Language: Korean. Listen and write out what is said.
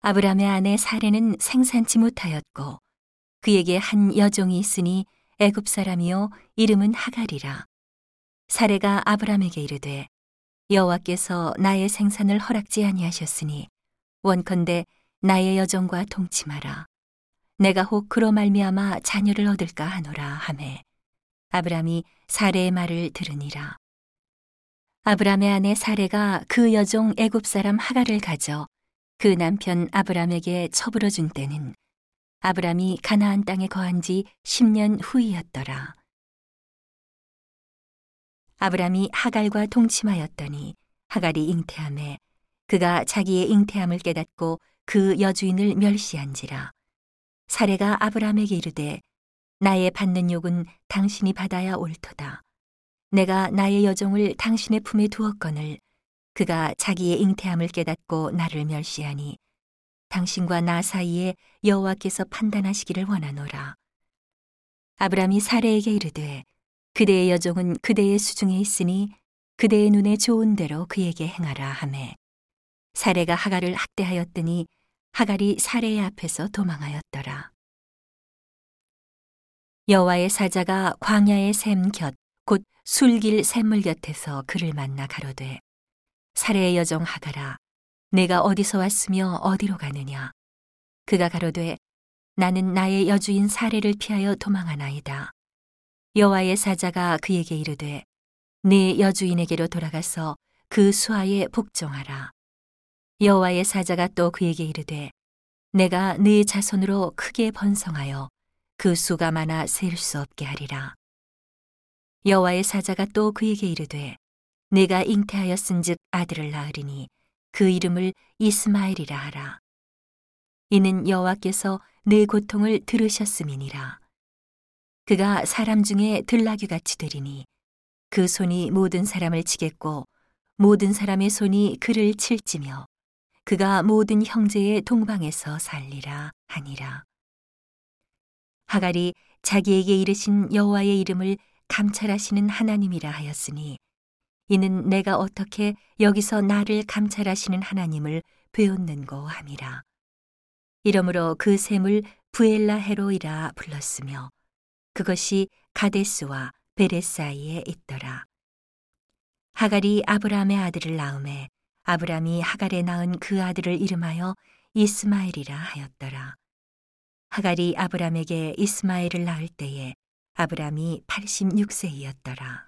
아브라함의 아내 사례는 생산치 못하였고 그에게 한 여종이 있으니 애굽 사람이요 이름은 하갈이라. 사례가 아브라함에게 이르되 여호와께서 나의 생산을 허락지 아니하셨으니 원컨대 나의 여종과 동침하라. 내가 혹 그로 말미암아 자녀를 얻을까 하노라 하매 아브라함이 사례의 말을 들으니라. 아브라함의 아내 사례가 그 여종 애굽 사람 하갈을 가져 그 남편 아브라함에게 처불어 준 때는 아브라함이 가나안 땅에 거한 지 10년 후이었더라. 아브라함이 하갈과 동침하였더니 하갈이 잉태함에 그가 자기의 잉태함을 깨닫고 그 여주인을 멸시한지라. 사례가 아브라함에게 이르되 나의 받는 욕은 당신이 받아야 옳도다. 내가 나의 여종을 당신의 품에 두었거늘 그가 자기의 잉태함을 깨닫고 나를 멸시하니 당신과 나 사이에 여호와께서 판단하시기를 원하노라. 아브라함이 사례에게 이르되 그대의 여종은 그대의 수중에 있으니 그대의 눈에 좋은 대로 그에게 행하라 하매 사례가 하갈을 학대하였더니 하갈이 사례의 앞에서 도망하였더라. 여호와의 사자가 광야의 샘 곁 곧 술길 샘물 곁에서 그를 만나 가로되 사례의 여종 하갈아 내가 어디서 왔으며 어디로 가느냐? 그가 가로되 나는 나의 여주인 사례를 피하여 도망하나이다. 여호와의 사자가 그에게 이르되 네 여주인에게로 돌아가서 그 수하에 복종하라. 여호와의 사자가 또 그에게 이르되 내가 네 자손으로 크게 번성하여 그 수가 많아 셀 수 없게 하리라. 여호와의 사자가 또 그에게 이르되 내가 잉태하였은즉 아들을 낳으리니 그 이름을 이스마엘이라 하라. 이는 여호와께서 내 고통을 들으셨음이니라. 그가 사람 중에 들나귀 같이 되리니 그 손이 모든 사람을 치겠고 모든 사람의 손이 그를 칠지며 그가 모든 형제의 동방에서 살리라 하니라. 하갈이 자기에게 이르신 여호와의 이름을 감찰하시는 하나님이라 하였으니 이는 내가 어떻게 여기서 나를 감찰하시는 하나님을 배웠는고 함이라. 이러므로 그 샘을 부엘라 헤로이라 불렀으며 그것이 가데스와 베레 사이에 있더라. 하갈이 아브라함의 아들을 낳음에 아브라함이 하갈에 낳은 그 아들을 이름하여 이스마엘이라 하였더라. 하갈이 아브라함에게 이스마엘을 낳을 때에 아브라함이 86세이었더라.